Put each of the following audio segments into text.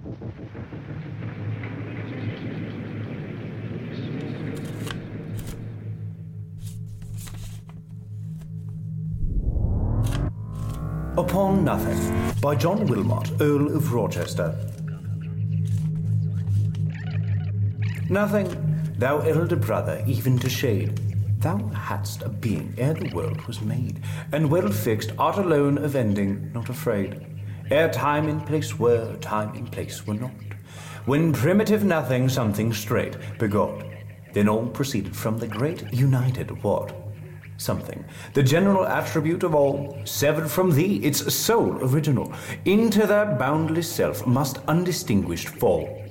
Upon Nothing by John Wilmot, Earl of Rochester. Nothing, thou elder brother, even to shade. Thou hadst a being ere the world was made, and well fixed, art alone of ending, not afraid. Ere time and place were, time and place were not. When primitive nothing something straight begot, then all proceeded from the great united what? Something, the general attribute of all, severed from thee, its sole original, into that boundless self must undistinguished fall.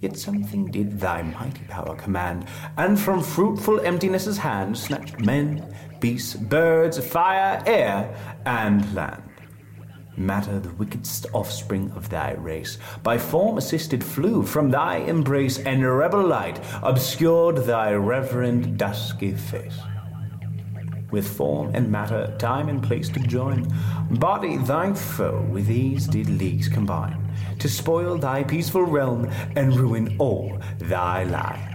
Yet something did thy mighty power command, and from fruitful emptiness's hand snatched men, beasts, birds, fire, air, and land. Matter, the wickedest offspring of thy race, by form assisted flew from thy embrace, and rebel light obscured thy reverend dusky face. With form and matter, time and place to join, body thy foe with these did leagues combine, to spoil thy peaceful realm and ruin all thy line.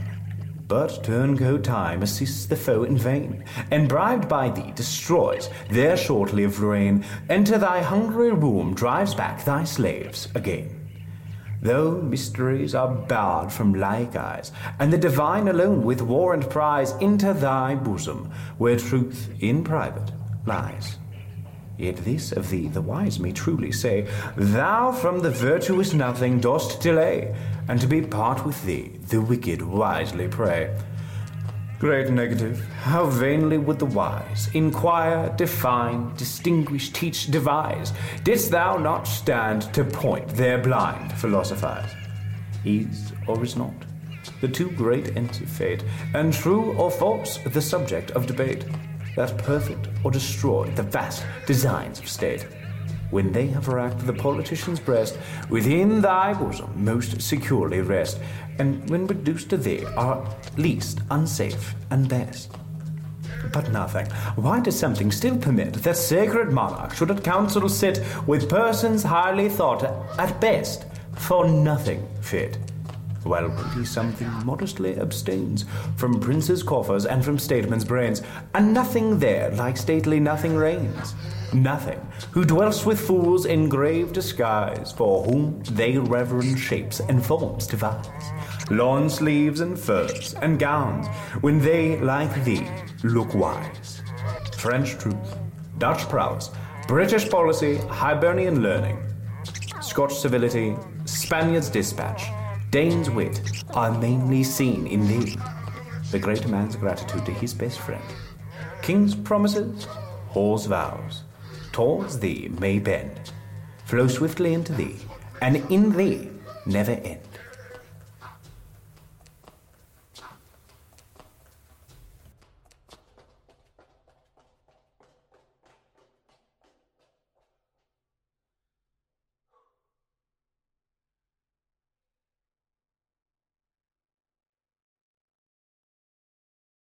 But turncoat time assists the foe in vain, and bribed by thee destroys their short lived reign, to thy hungry womb drives back thy slaves again. Though mysteries are barred from like eyes, and the divine alone with warrant prize into thy bosom, where truth in private lies. Yet this of thee the wise may truly say, Thou from the virtuous nothing dost delay, and to be part with thee the wicked wisely pray. Great negative, how vainly would the wise inquire, define, distinguish, teach, devise, didst thou not stand to point their blind philosophers? Is or is not the two great of fate, and true or false the subject of debate, that perfect or destroy the vast designs of state? when they have racked the politician's breast, within thy bosom most securely rest, and when reduced to thee are least unsafe and best. But nothing. Why does something still permit that sacred monarch should at council sit with persons highly thought at best for nothing fit? While pretty something modestly abstains from princes' coffers and from statesmen's brains, and nothing there like stately nothing reigns. Nothing, who dwells with fools in grave disguise, for whom they reverend shapes and forms devise. Lawn sleeves and furs and gowns, when they, like thee, look wise. French truth, Dutch prowess, British policy, Hibernian learning, Scotch civility, Spaniard's dispatch, Dane's wit are mainly seen in thee. The great man's gratitude to his best friend, king's promises, whore's vows towards thee may bend, flow swiftly into thee, and in thee never end.